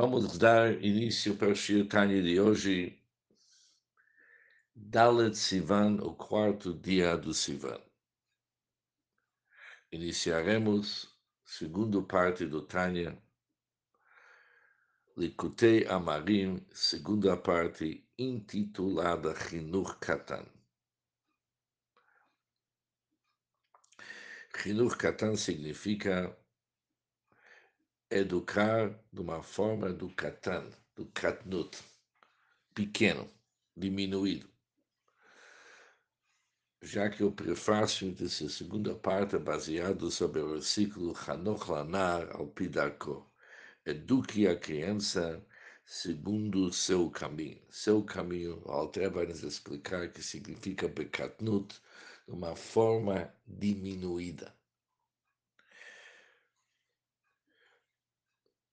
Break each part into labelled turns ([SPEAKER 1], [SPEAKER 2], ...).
[SPEAKER 1] Vamos dar início para o Shir Tanya de hoje, Dalet Sivan, o quarto dia do Sivan. Iniciaremos segunda parte do Tanya, Likutei Amarim, segunda parte, intitulada Chinuch Katan. Chinuch Katan significa educar de uma forma do katan, do katnut, pequeno, diminuído. Já que o prefácio dessa segunda parte é baseado sobre o versículo Hanoch Lanar al Pidarko, eduque a criança segundo seu caminho. Seu caminho, o Alter vai nos explicar que significa bekatnut, uma forma diminuída.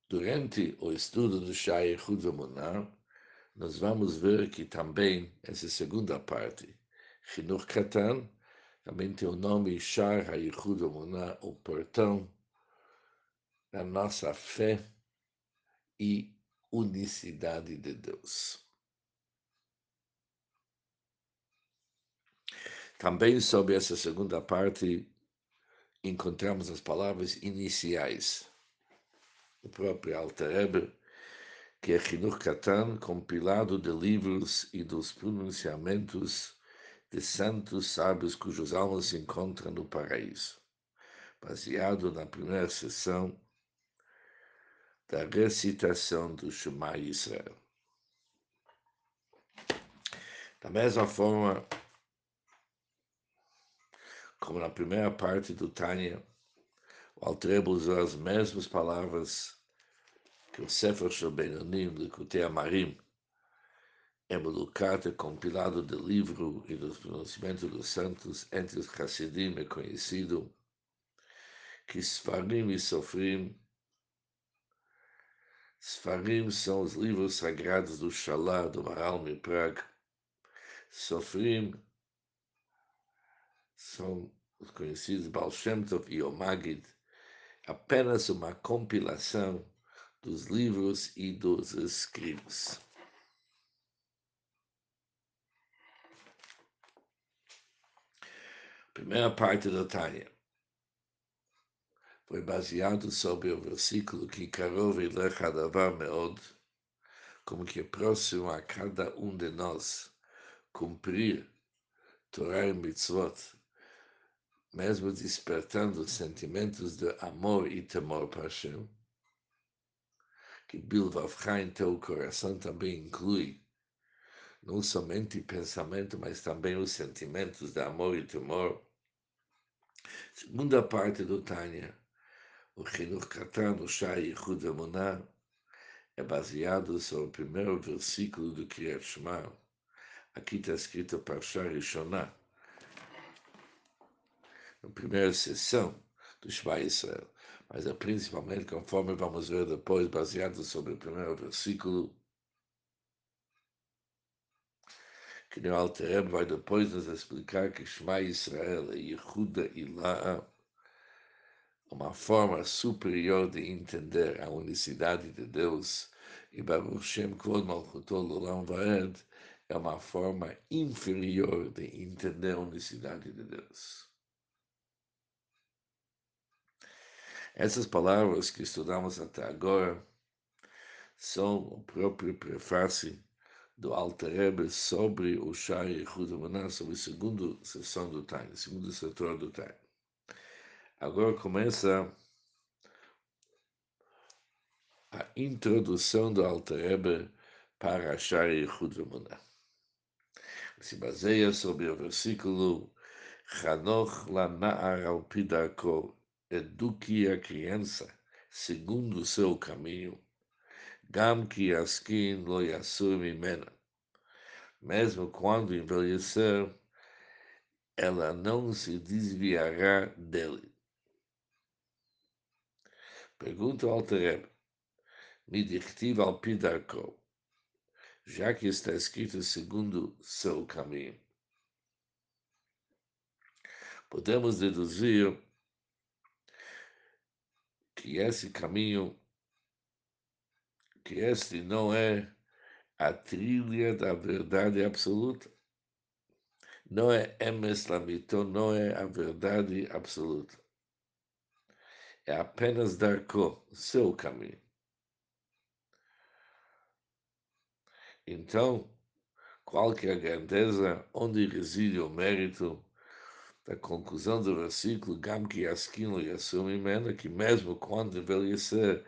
[SPEAKER 1] Durante o estudo do Shai Hudamunar, nós vamos ver que também essa segunda parte, Chinuch Katan, também tem o nome Shai Haychud o portão da nossa fé e unicidade de Deus. Também sobre essa segunda parte encontramos as palavras iniciais o próprio Alter que é Chinuch Katan, compilado de livros e dos pronunciamentos de santos sábios cujos almas se encontram no paraíso, baseado na primeira sessão da recitação do Shema Israel. Da mesma forma, como na primeira parte do Tânia, usou as mesmas palavras que o Sefer Shobenonim, Likutei Amarim, é Melukat, compilado de livro e dos pronunciamentos dos santos entre os Hassidim, é conhecido que Sfarim e Sofrim Sfarim são os livros sagrados do Shalá, do Maral Miprag. Sofrim são os conhecidos Baal Shem Tov e Omagid, apenas uma compilação dos livros e dos escritos. Primeira parte da Tânia foi baseado sobre o versículo que Karov Lechadavar Meod, como que é próximo a cada um de nós cumprir Torah e Mitzvot, mesmo despertando sentimentos de amor e temor para Hashem, que Bilvavcha em teu coração também inclui não somente pensamento, mas também os sentimentos de amor e temor. Segunda parte do Tânia, o Chinuch Katan, o Shai Yichud Emunah, é baseado sobre o primeiro versículo do Kriyat Shema. Aqui está escrito Parshah Rishonah, na primeira sessão do Shema Israel mas é principalmente, conforme vamos ver depois, baseado sobre o primeiro versículo, que o Alter vai depois nos explicar que Shema Israel é Yehuda Ila'a, uma forma superior de entender a unicidade de Deus, e Baruch Shem Kvod Malchuto Lulam Vaed é uma forma inferior de entender a unicidade de Deus. Essas palavras que estudamos até agora são o próprio prefácio do Alter Rebbe sobre o Shai Hudamanah, sobre a segunda sessão do Time, segundo setor do Time. Agora começa a introdução do Alter Rebbe para Shai Hudamanah. Se baseia sobre o versículo Chanoch la na'ar al pidarko eduque a criança segundo o seu caminho, gam que askin lo mimena. Mesmo quando envelhecer, ela não se desviará dele. Pergunta ao Tereb, me dictiva ao Pidarko, já que está escrito segundo seu caminho. Podemos deduzir que esse caminho que este não é a trilha da verdade absoluta. Não é emes lamito, não é a verdade absoluta. É apenas darko, seu caminho. Então, qual que a grandeza, onde reside o mérito da conclusão do versículo, Gam que Yaskin Yassum Imena, que mesmo quando envelhecer,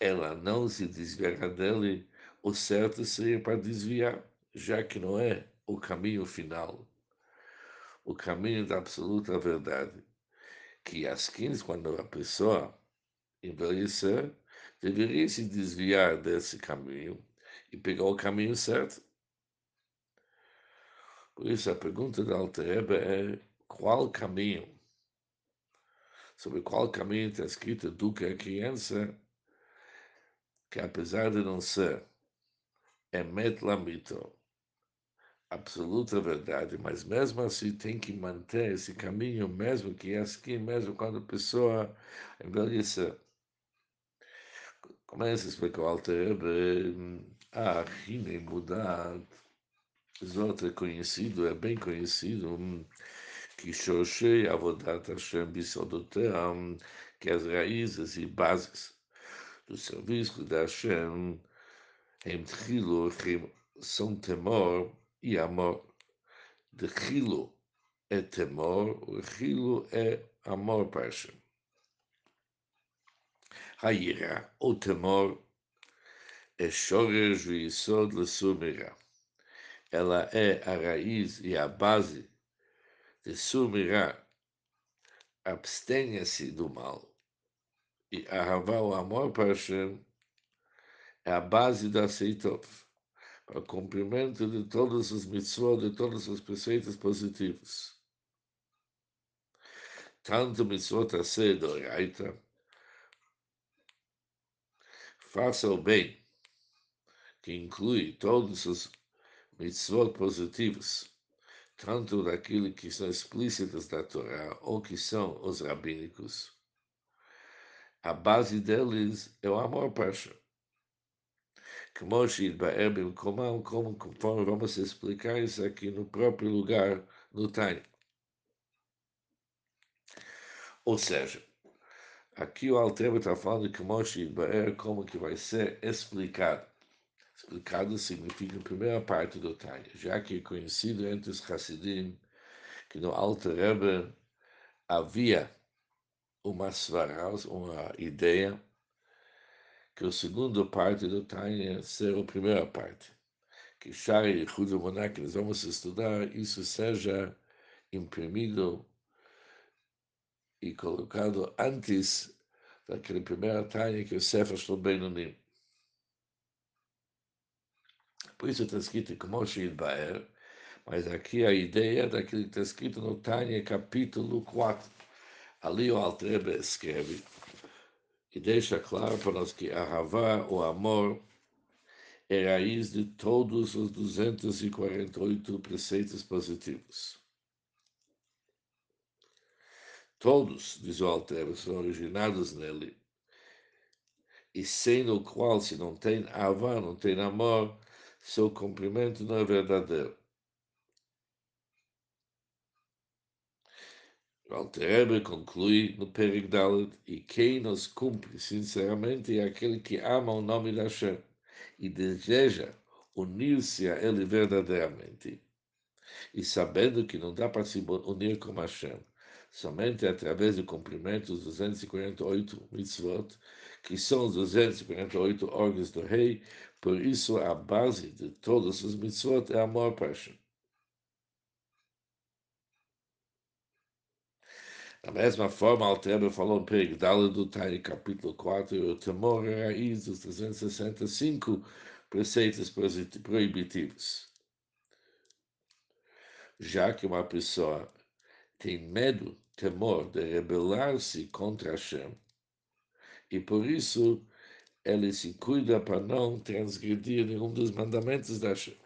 [SPEAKER 1] ela não se desviará dele, o certo seria para desviar, já que não é o caminho final, o caminho da absoluta verdade. Que as 15, quando a pessoa envelhecer, deveria se desviar desse caminho e pegar o caminho certo. Por isso, a pergunta da Altereba é qual caminho? Sobre qual caminho está escrito do que é criança, que apesar de não ser Emet Lamito, absoluta verdade, mas mesmo assim tem que manter esse caminho, mesmo que é assim, mesmo quando a pessoa envelhecer. Começa a explicar o Alter a Rine mudar, Zot é conhecido, é bem conhecido, que Shoshei Avodat Hashem Bisodoteam, que as raízes e bases do serviço de Hashem, em Trilo, são temor e amor. De Trilo é temor, o Trilo é amor para Hashem. Hayira, o temor, é Shoresh e Yisod Lesumira. Ela é a raiz e a base de Sumira. Abstenha-se do mal. E Ahavá, o amor para Hashem, é a base da Seitov, para o cumprimento de todos os mitzvot, de todos os preceitos positivos. Tanto mitzvot a ser do Raita, faça o bem, que inclui todos os mitzvot positivos, tanto daquilo que são explícitos da Torá ou que são os rabínicos. A base deles é o amor Hashem. Como como conforme vamos explicar isso aqui no próprio lugar, no Tânia. Ou seja, aqui o Altreba está falando que como que vai ser explicado. Explicado significa a primeira parte do Tânia, já que é conhecido entre os Hassidim que no Altreba havia uma uma ideia, que a segunda parte do Tânia ser a primeira parte. Que Shari e Hudo Moná, que nós vamos estudar, isso seja imprimido e colocado antes daquele primeiro Tânia que o Sefer Shlobenunim. Por isso está escrito como Moshe Baer, mas aqui a ideia daquilo que está escrito no Tânia, capítulo 4. Ali o Altrebe escreve e deixa claro para nós que a Havá, o amor, é raiz de todos os 248 preceitos positivos. Todos, diz o Alter, são originados nele. E sem o qual, se não tem avá, não tem amor, seu cumprimento não é verdadeiro. O Alter conclui no Perigdalet, e quem nos cumpre sinceramente é aquele que ama o nome da Hashem e deseja unir-se a ele verdadeiramente. E sabendo que não dá para se unir com Hashem, somente através do cumprimento dos 248 mitzvot, que são os 248 órgãos do rei, por isso a base de todos os mitzvot é amor para Hashem. Da mesma forma, Altrebe falou no Perigdala do Tari, capítulo 4, o temor é a raiz dos 365 preceitos proibitivos. Já que uma pessoa tem medo, temor de rebelar-se contra Hashem, e por isso ele se cuida para não transgredir nenhum dos mandamentos da Hashem.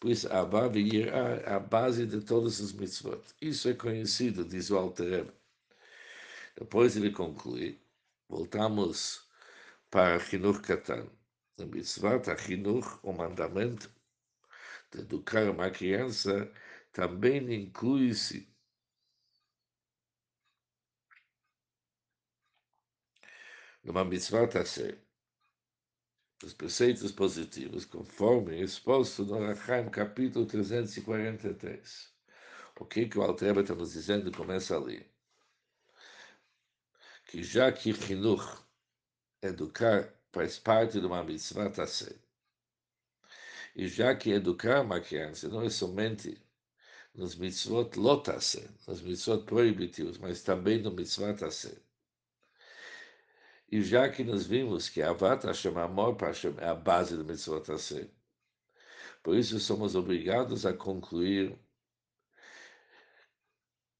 [SPEAKER 1] Por isso, a é a base de todos os mitzvot. Isso é conhecido, diz o Alter depois ele conclui, voltamos para Hinur Katan. a mitzvah Achinuch, o mandamento de educar uma criança, também inclui-se numa mitzvah ser os preceitos positivos, conforme exposto no Rachaim, capítulo 343. O que, que o Altreba está nos dizendo começa ali? Que já que Chinuch, educar, faz parte de uma mitzvah ser e já que educar uma criança não é somente nos mitzvot lotase, nos mitzvot proibitivos, mas também no mitzvah ser e já que nós vimos que Avat Hashem, amor para é a base do mitzvot ser por isso somos obrigados a concluir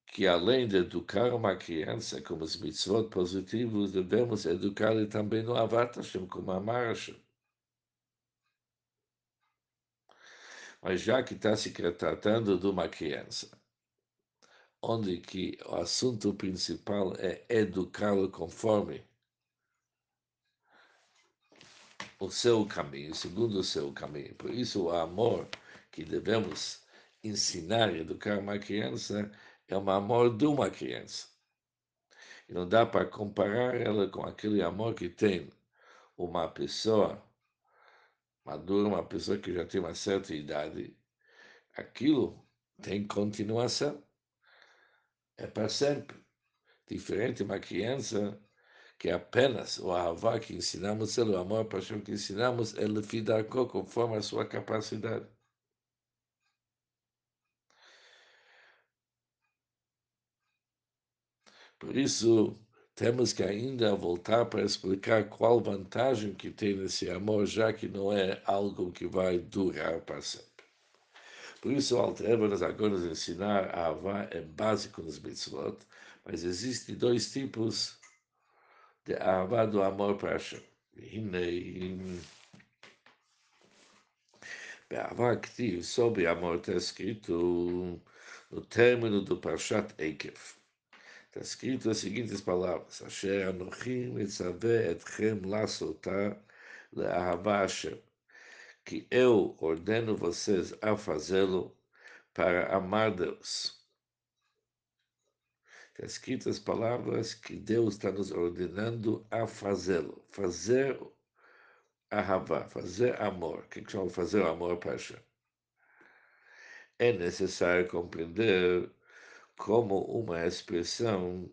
[SPEAKER 1] que além de educar uma criança com os mitzvot positivos, devemos educá-la também no Avat como amar Hashem. Mas já que está se tratando de uma criança, onde que o assunto principal é educá-lo conforme o seu caminho, segundo o seu caminho. Por isso, o amor que devemos ensinar e educar uma criança é um amor de uma criança. E não dá para comparar ela com aquele amor que tem uma pessoa madura, uma pessoa que já tem uma certa idade. Aquilo tem continuação. É para sempre. Diferente de uma criança que apenas o avá que ensinamos, o amor, a paixão que ensinamos, ele fidarco conforme a sua capacidade. Por isso, temos que ainda voltar para explicar qual vantagem que tem esse amor, já que não é algo que vai durar para sempre. Por isso, o Altreba nos agora nos ensinar a Havá é básico nos mitzvot, mas existem dois tipos de Havá do amor para Hashem. Be'avá Ktiv, sobre amor está escrito no término do Parshat Eikev. Está escrito as seguintes palavras: Asher Anochim mitzaveh etchem lasotá le'ahavá Hashem. Que eu ordeno vocês a fazê-lo para amar Deus. Está escrito as palavras que Deus está nos ordenando a fazê-lo. Fazer ahavá, fazer amor. O que chama fazer amor Hashem? É necessário compreender como uma expressão,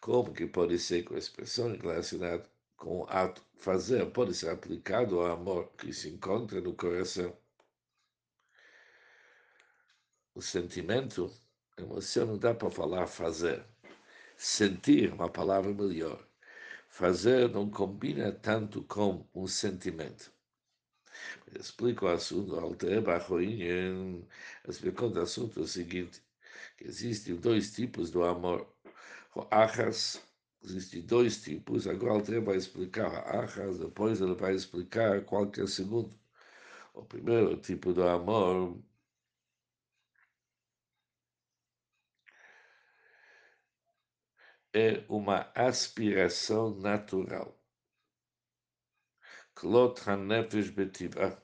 [SPEAKER 1] como que pode ser com a expressão relacionada com o ato fazer, pode ser aplicado ao amor que se encontra no coração. O sentimento, emoção não dá para falar fazer. Sentir, uma palavra melhor. Fazer não combina tanto com um sentimento. Explico o assunto, Alter Bachoin explicou o assunto o seguinte, que existem dois tipos do amor. O achas, existem dois tipos, agora o Alter vai explicar o achas, depois ele vai explicar qual que é segundo. O primeiro tipo do amor é uma aspiração natural. Klot hanefesh betivah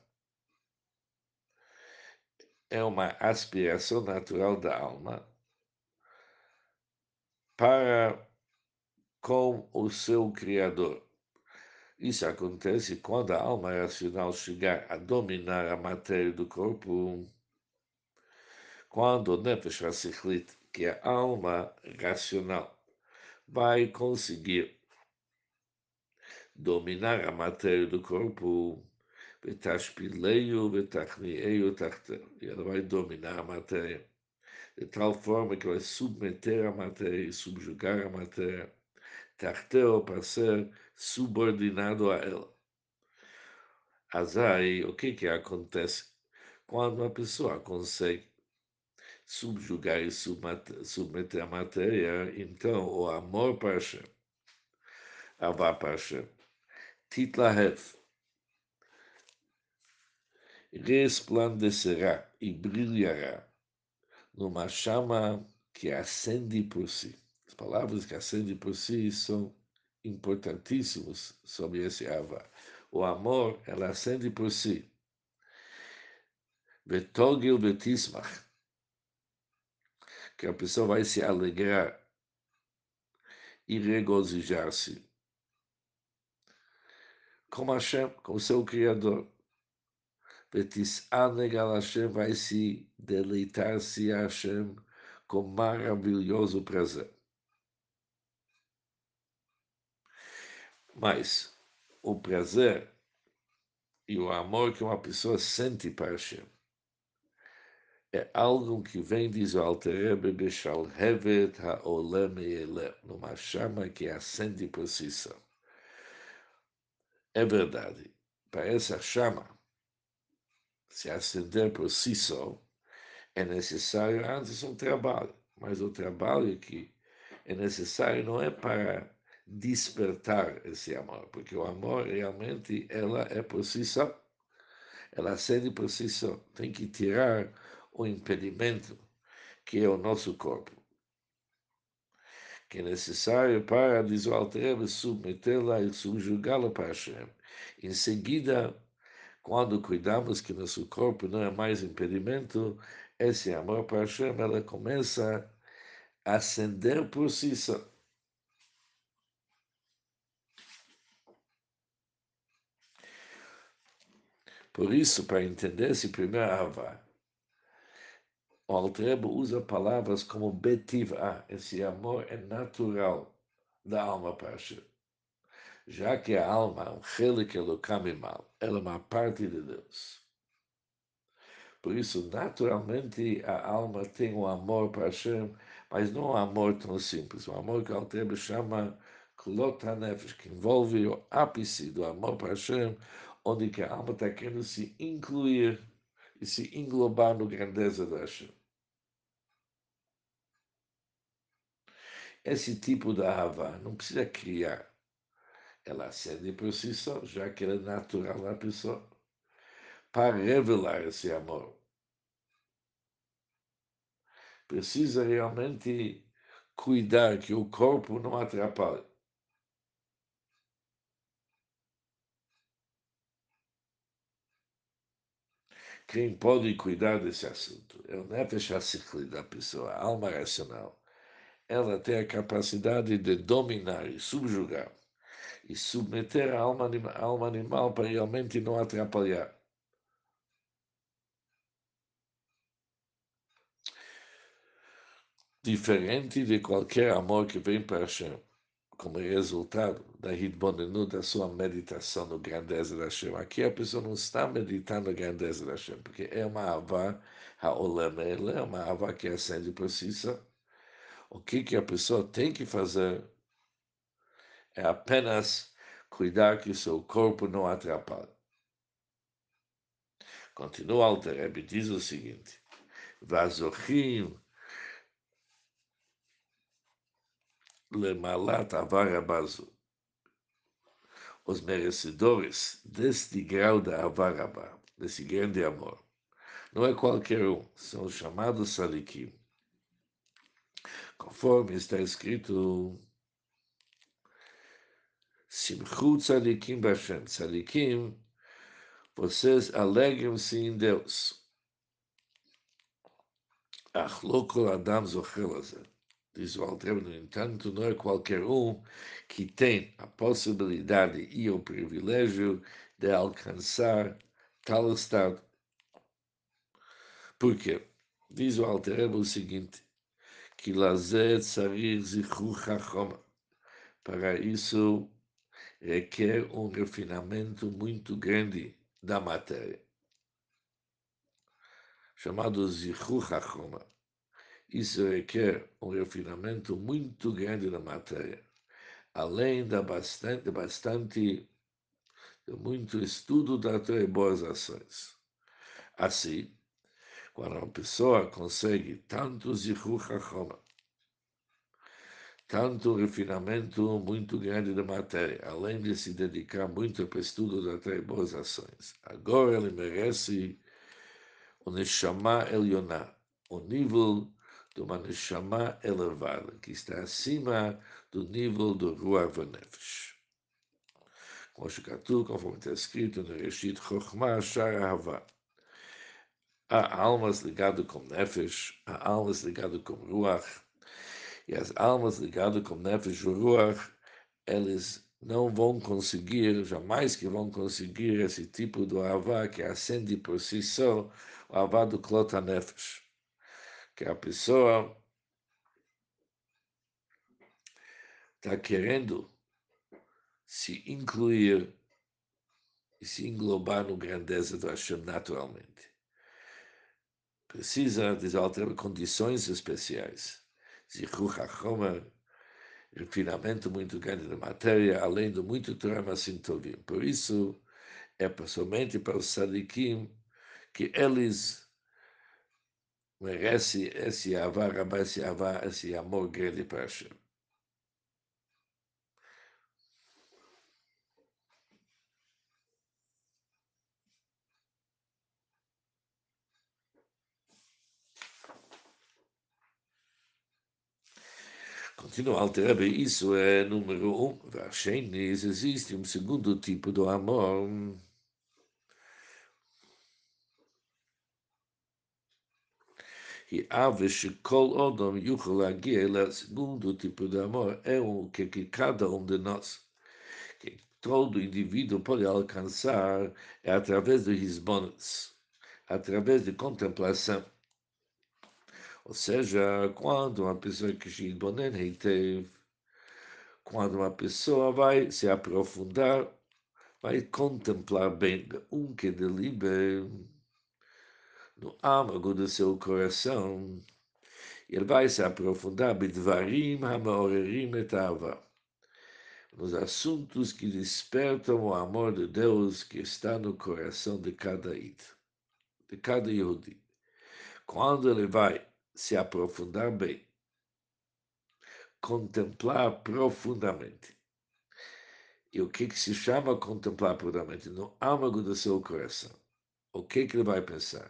[SPEAKER 1] é uma aspiração natural da alma para com o seu Criador. Isso acontece quando a alma racional chegar a dominar a matéria do corpo, quando o Nefesh Hasichlit, que é a alma racional, vai conseguir dominar a matéria do corpo, betashpileio, e ela vai dominar a matéria, de tal forma que vai submeter a matéria e subjugar a matéria, tarteo para ser subordinado a ela. Mas aí, o que, que acontece? Quando uma pessoa consegue subjugar e submeter a matéria, então o amor para Hashem, avá para Hashem, titlahev, resplandecerá e brilhará numa chama que acende por si. As palavras que acendem por si são importantíssimas sobre esse Ava. O amor, ela acende por si. Betogil betismach. Que a pessoa vai se alegrar e regozijar-se. Como Hashem, como seu Criador. Betis'aneg al Hashem vai se deleitar-se a Hashem com maravilhoso prazer. Mas o prazer e o amor que uma pessoa sente para Hashem é algo que vem, diz o Alterebe, Beshal Hevet Ha'olem Elem, numa chama que acende por si só. É verdade, para essa chama se acender por si só, é necessário antes um trabalho, mas o trabalho que é necessário não é para despertar esse amor, porque o amor realmente ela é por si só, ela acende por si só. Tem que tirar o impedimento que é o nosso corpo, que é necessário para, diz o submetê-la e subjugá-la para Hashem. Em seguida, quando cuidamos que nosso corpo não é mais impedimento, esse amor para Hashem, ela começa a acender por si só. Por isso, para entender esse primeiro Avá, o Altrebo usa palavras como betivá, esse amor é natural da alma para Hashem. Já que a alma é um chelik mal, ela é uma parte de Deus. Por isso, naturalmente, a alma tem um amor para Hashem, mas não um amor tão simples. Um amor que o Altrebo chama Klot que envolve o ápice do amor para Hashem, onde a alma está querendo se incluir e se englobar no grandeza da Hashem. Esse tipo de Ahava não precisa criar. Ela acende por si só, já que ela é natural na pessoa, para revelar esse amor. Precisa realmente cuidar que o corpo não atrapalhe. Quem pode cuidar desse assunto é o Nefesh da pessoa, a alma racional ela tem a capacidade de dominar e subjugar e submeter a alma, a alma animal para realmente não atrapalhar. Diferente de qualquer amor que vem para Hashem, como resultado da Hidbonenu, da sua meditação no grandeza da Hashem. Aqui a pessoa não está meditando a grandeza da Hashem, porque é uma avá, Haolem, é uma avá que acende por si só. O que, que a pessoa tem que fazer é apenas cuidar que o seu corpo não atrapalhe. Continua Alter Rebbe, diz o seguinte, Vazochim lemalat avarabazu. Os merecedores deste grau da avarabá, desse grande amor, não é qualquer um, são os chamados salikim conforme está escrito Simchu Tzadikim Bashem, Tzadikim, vocês alegram-se em Deus. Achlokol Adam Zochelazer. Diz o Alter, no entanto, não é qualquer um que tem a possibilidade e o privilégio de alcançar tal estado. Por quê? Diz o Alter o seguinte: que lazer tzarir zichru chachoma. Para isso, requer um refinamento muito grande da matéria, chamado zichru chachoma. Isso requer um refinamento muito grande da matéria, além da bastante, bastante muito estudo da Torá e boas ações. Assim, quando uma pessoa consegue tanto zihu chachoma, tanto refinamento muito grande da matéria, além de se dedicar muito para o estudo das três boas ações. Agora ele merece o Neshama Elyoná, o nível de uma Neshama elevada, que está acima do nível do Ruach Nefesh. como Shikatu, conforme está escrito no Reshit Chokhmah Shar Ahava. Há almas ligadas com Nefesh, há almas ligadas com Ruach, e as almas ligadas com Nefesh e Ruach, eles não vão conseguir, jamais que vão conseguir esse tipo de Avá que acende por si só, o Avá do Klota Nefesh, que a pessoa está querendo se incluir e se englobar no grandeza do Hashem naturalmente. Precisa, diz Alter, condições especiais. Zichuch HaChomer, refinamento muito grande da matéria, além do muito Torah Sintovim. Por isso, é somente para os sadikim que eles merecem esse avar, esse avar, esse amor grande para Hashem. Continua Alter isso é número um. Vashenis, existe um segundo tipo do amor. E ave shekol odom yuchel lagiel, segundo tipo de amor, é o que, que cada um de nós, que todo indivíduo pode alcançar é através de hisbonos, através de contemplação. Ou seja, quando uma pessoa que se Bonen quando uma pessoa vai se aprofundar, vai contemplar bem um que delibera no âmago do seu coração, ele vai se aprofundar bidvarim hamaorerim etava, nos assuntos que despertam o amor de Deus que está no coração de cada id, de cada Yehudi. Quando ele vai se aprofundar bem, contemplar profundamente. E o que, que se chama contemplar profundamente? No âmago do seu coração. O que, que ele vai pensar?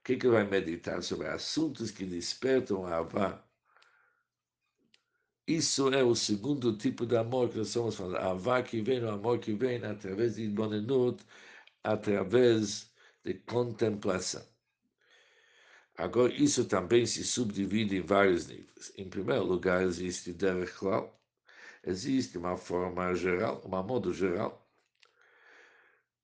[SPEAKER 1] O que, que ele vai meditar sobre assuntos que despertam a Avá? Isso é o segundo tipo de amor que nós estamos falando. A Avá que vem, o amor que vem através de Ibonenut, através de contemplação. Agora, isso também se subdivide em vários níveis. Em primeiro lugar, existe Derech Klal, existe uma forma geral, um modo geral,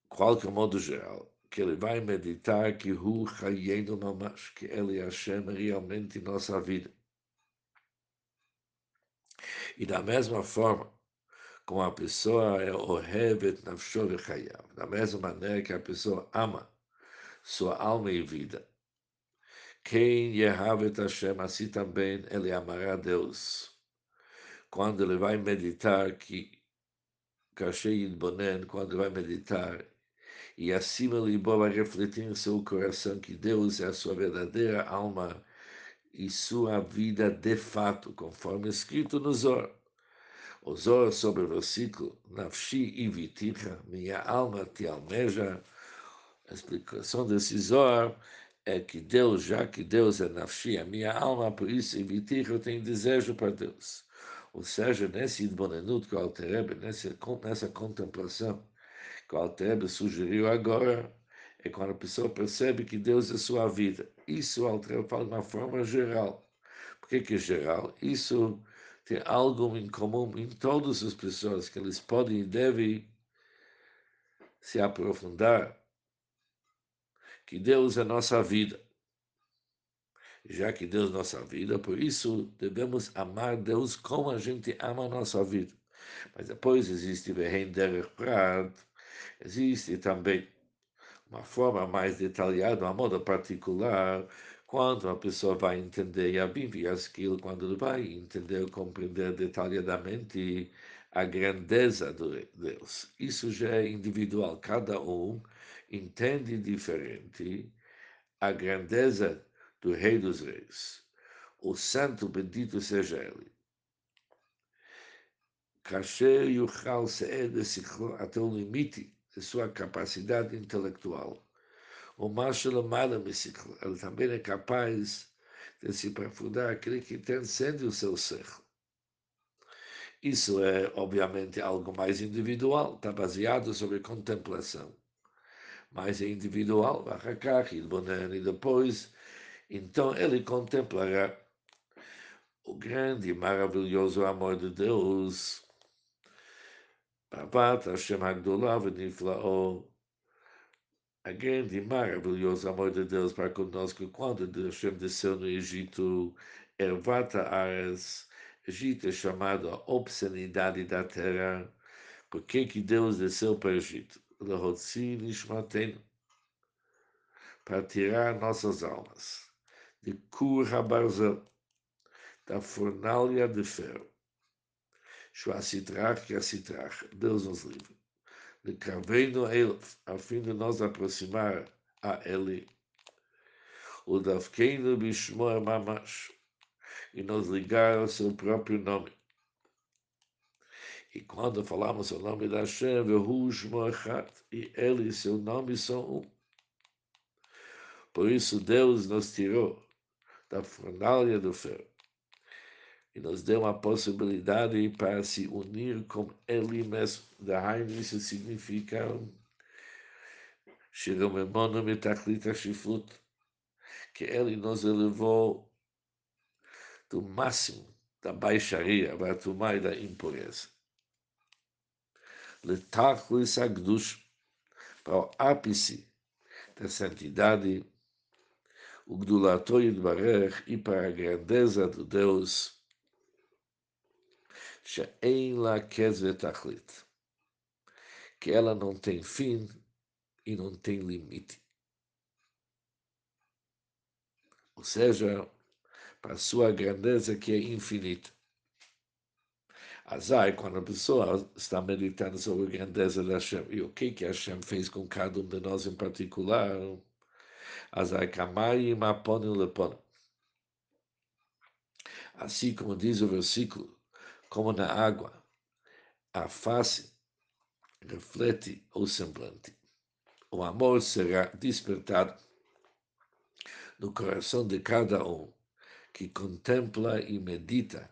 [SPEAKER 1] qualquer modo geral, que ele vai meditar que Hu Chayenu Mamash, que ele é Hashem realmente em nossa vida. E da mesma forma, como a pessoa é Ohevet Nafsho Chayav, da mesma maneira que a pessoa ama sua alma e vida, quem Yehavet Hashem, assim também ele amará Deus. Quando ele vai meditar, que Kashei Bonen, quando vai meditar, e acima ele vai refletir em seu coração que Deus é a sua verdadeira alma e sua vida de fato, conforme escrito no Zor. O Zor sobre o versículo, Nafshi e Viticha, minha alma te almeja, a explicação desse Zor é que Deus, já que Deus é nafshi, a minha alma, por isso, evitar eu tenho desejo para Deus. Ou seja, nesse idbonenut que o Alterebe, nessa, nessa contemplação que o Alterebe sugeriu agora, é quando a pessoa percebe que Deus é sua vida. Isso o Alterebe fala de uma forma geral. Por que, que é geral? Isso tem algo em comum em todas as pessoas, que eles podem e devem se aprofundar que Deus é nossa vida. Já que Deus é nossa vida, por isso devemos amar Deus como a gente ama a nossa vida. Mas depois existe Verrender Prat, existe também uma forma mais detalhada, uma moda particular, quando a pessoa vai entender a Bíblia, aquilo, quando vai entender, compreender detalhadamente a grandeza de Deus. Isso já é individual, cada um entende diferente a grandeza do Rei dos Reis. O Santo bendito seja ele. Kasher Yuchal Seed até o limite de sua capacidade intelectual. O Marshal Mala ele também é capaz de se aprofundar aquele que transcende o seu ser. Isso é, obviamente, algo mais individual, está baseado sobre contemplação. Mas é individual, e depois, então ele contemplará o grande e maravilhoso amor de Deus. Papat Hashem Agdollah Niflao. A grande e maravilhoso amor de Deus para conosco quando Hashem desceu no Egito, Ervata Ares, Egito é chamado a obscenidade da terra. Por que, que Deus desceu para o Egito? Para tirar nossas almas de Kur Habarzel, da fornalha de ferro. Shua que a Sitrach, Deus nos livre. De Carveino Elf, a fim de nos aproximar a Ele. O Davkeino Bishmoa Mamash, e nos ligar ao seu próprio nome. E quando falamos o nome da Hashem, e ele e seu nome são um. Por isso Deus nos tirou da fornalha do ferro e nos deu a possibilidade para se unir com Ele mesmo. Dahainu, isso significa que Ele nos elevou do máximo da baixaria, da tumai da impureza. Letaclis Agdush, para o ápice da santidade, o de barreir e para a grandeza do Deus, She'en La Kezvetachlit, que ela não tem fim e não tem limite. Ou seja, para a sua grandeza que é infinita. Azai, quando a pessoa está meditando sobre a grandeza da Hashem e o que que Hashem fez com cada um de nós em particular, Azai kamai maponim leponim. Assim como diz o versículo, como na água, a face reflete o semblante. O amor será despertado no coração de cada um que contempla e medita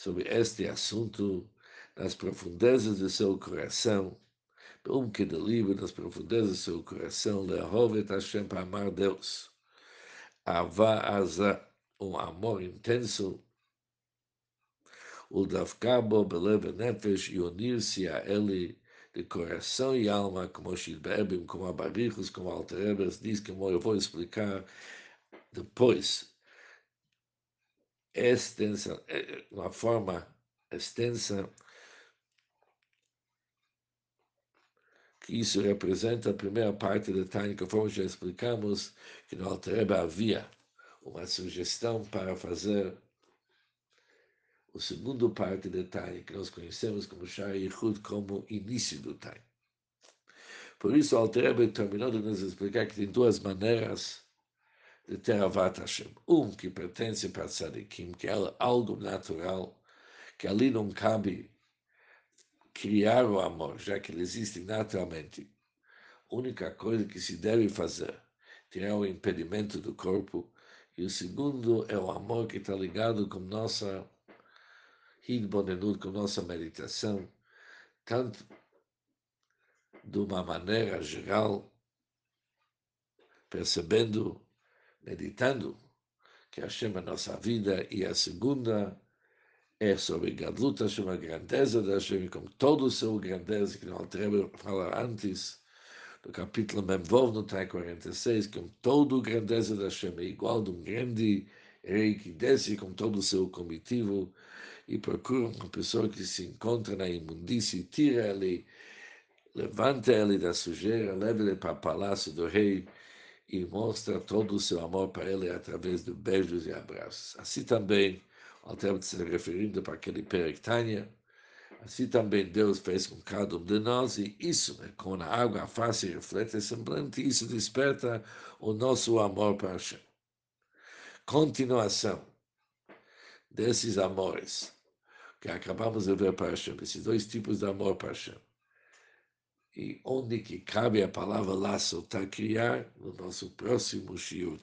[SPEAKER 1] sobre este assunto nas profundezas de seu coração, um que delibra nas profundezas do seu coração, Lehovet Hashem para amar Deus. Ava Aza, um amor intenso o Davkabo, Belev Nefesh, e unir-se a ele de coração e alma, como Shilbebim, como Abarichos, como Alterebes, diz que eu vou explicar depois. Extensa, uma forma extensa, que isso representa a primeira parte da Tânia, conforme já explicamos, que no Alterebe havia uma sugestão para fazer o segundo parte do Tânia, que nós conhecemos como Shai Yichud, como início do Tânia. Por isso, o Altrebe terminou de nos explicar que tem duas maneiras de ter Avat Hashem. Um que pertence para Tzadikim, que é algo natural, que ali não cabe criar o amor, já que ele existe naturalmente. A única coisa que se deve fazer, tirar o impedimento do corpo. E o segundo é o amor que está ligado com nossa Hidbonenut com nossa meditação, tanto de uma maneira geral, percebendo, meditando que Hashem é nossa vida, e a segunda é sobre Gadlut Hashem, a grandeza da Hashem, com todo o seu grandeza, que não Altrebe falar antes, no capítulo Memvov, no Trai 46, com todo o grandeza da Hashem, é igual de um grande rei que desce com todo o seu comitivo, e procura uma pessoa que se encontra na imundície, tira ele, levanta ele da sujeira, leva ele para o palácio do rei e mostra todo o seu amor para ele através de beijos e abraços. Assim também, ao tempo se referindo para aquele Perictânia, assim também Deus fez com cada um de nós, e isso, né, com a água, a face reflete semblante, isso desperta o nosso amor para Hashem. Continuação desses amores que acabamos de ver para Hashem, esses dois tipos de amor para Hashem. E onde que cabe a palavra laço, está criar no nosso próximo Shiur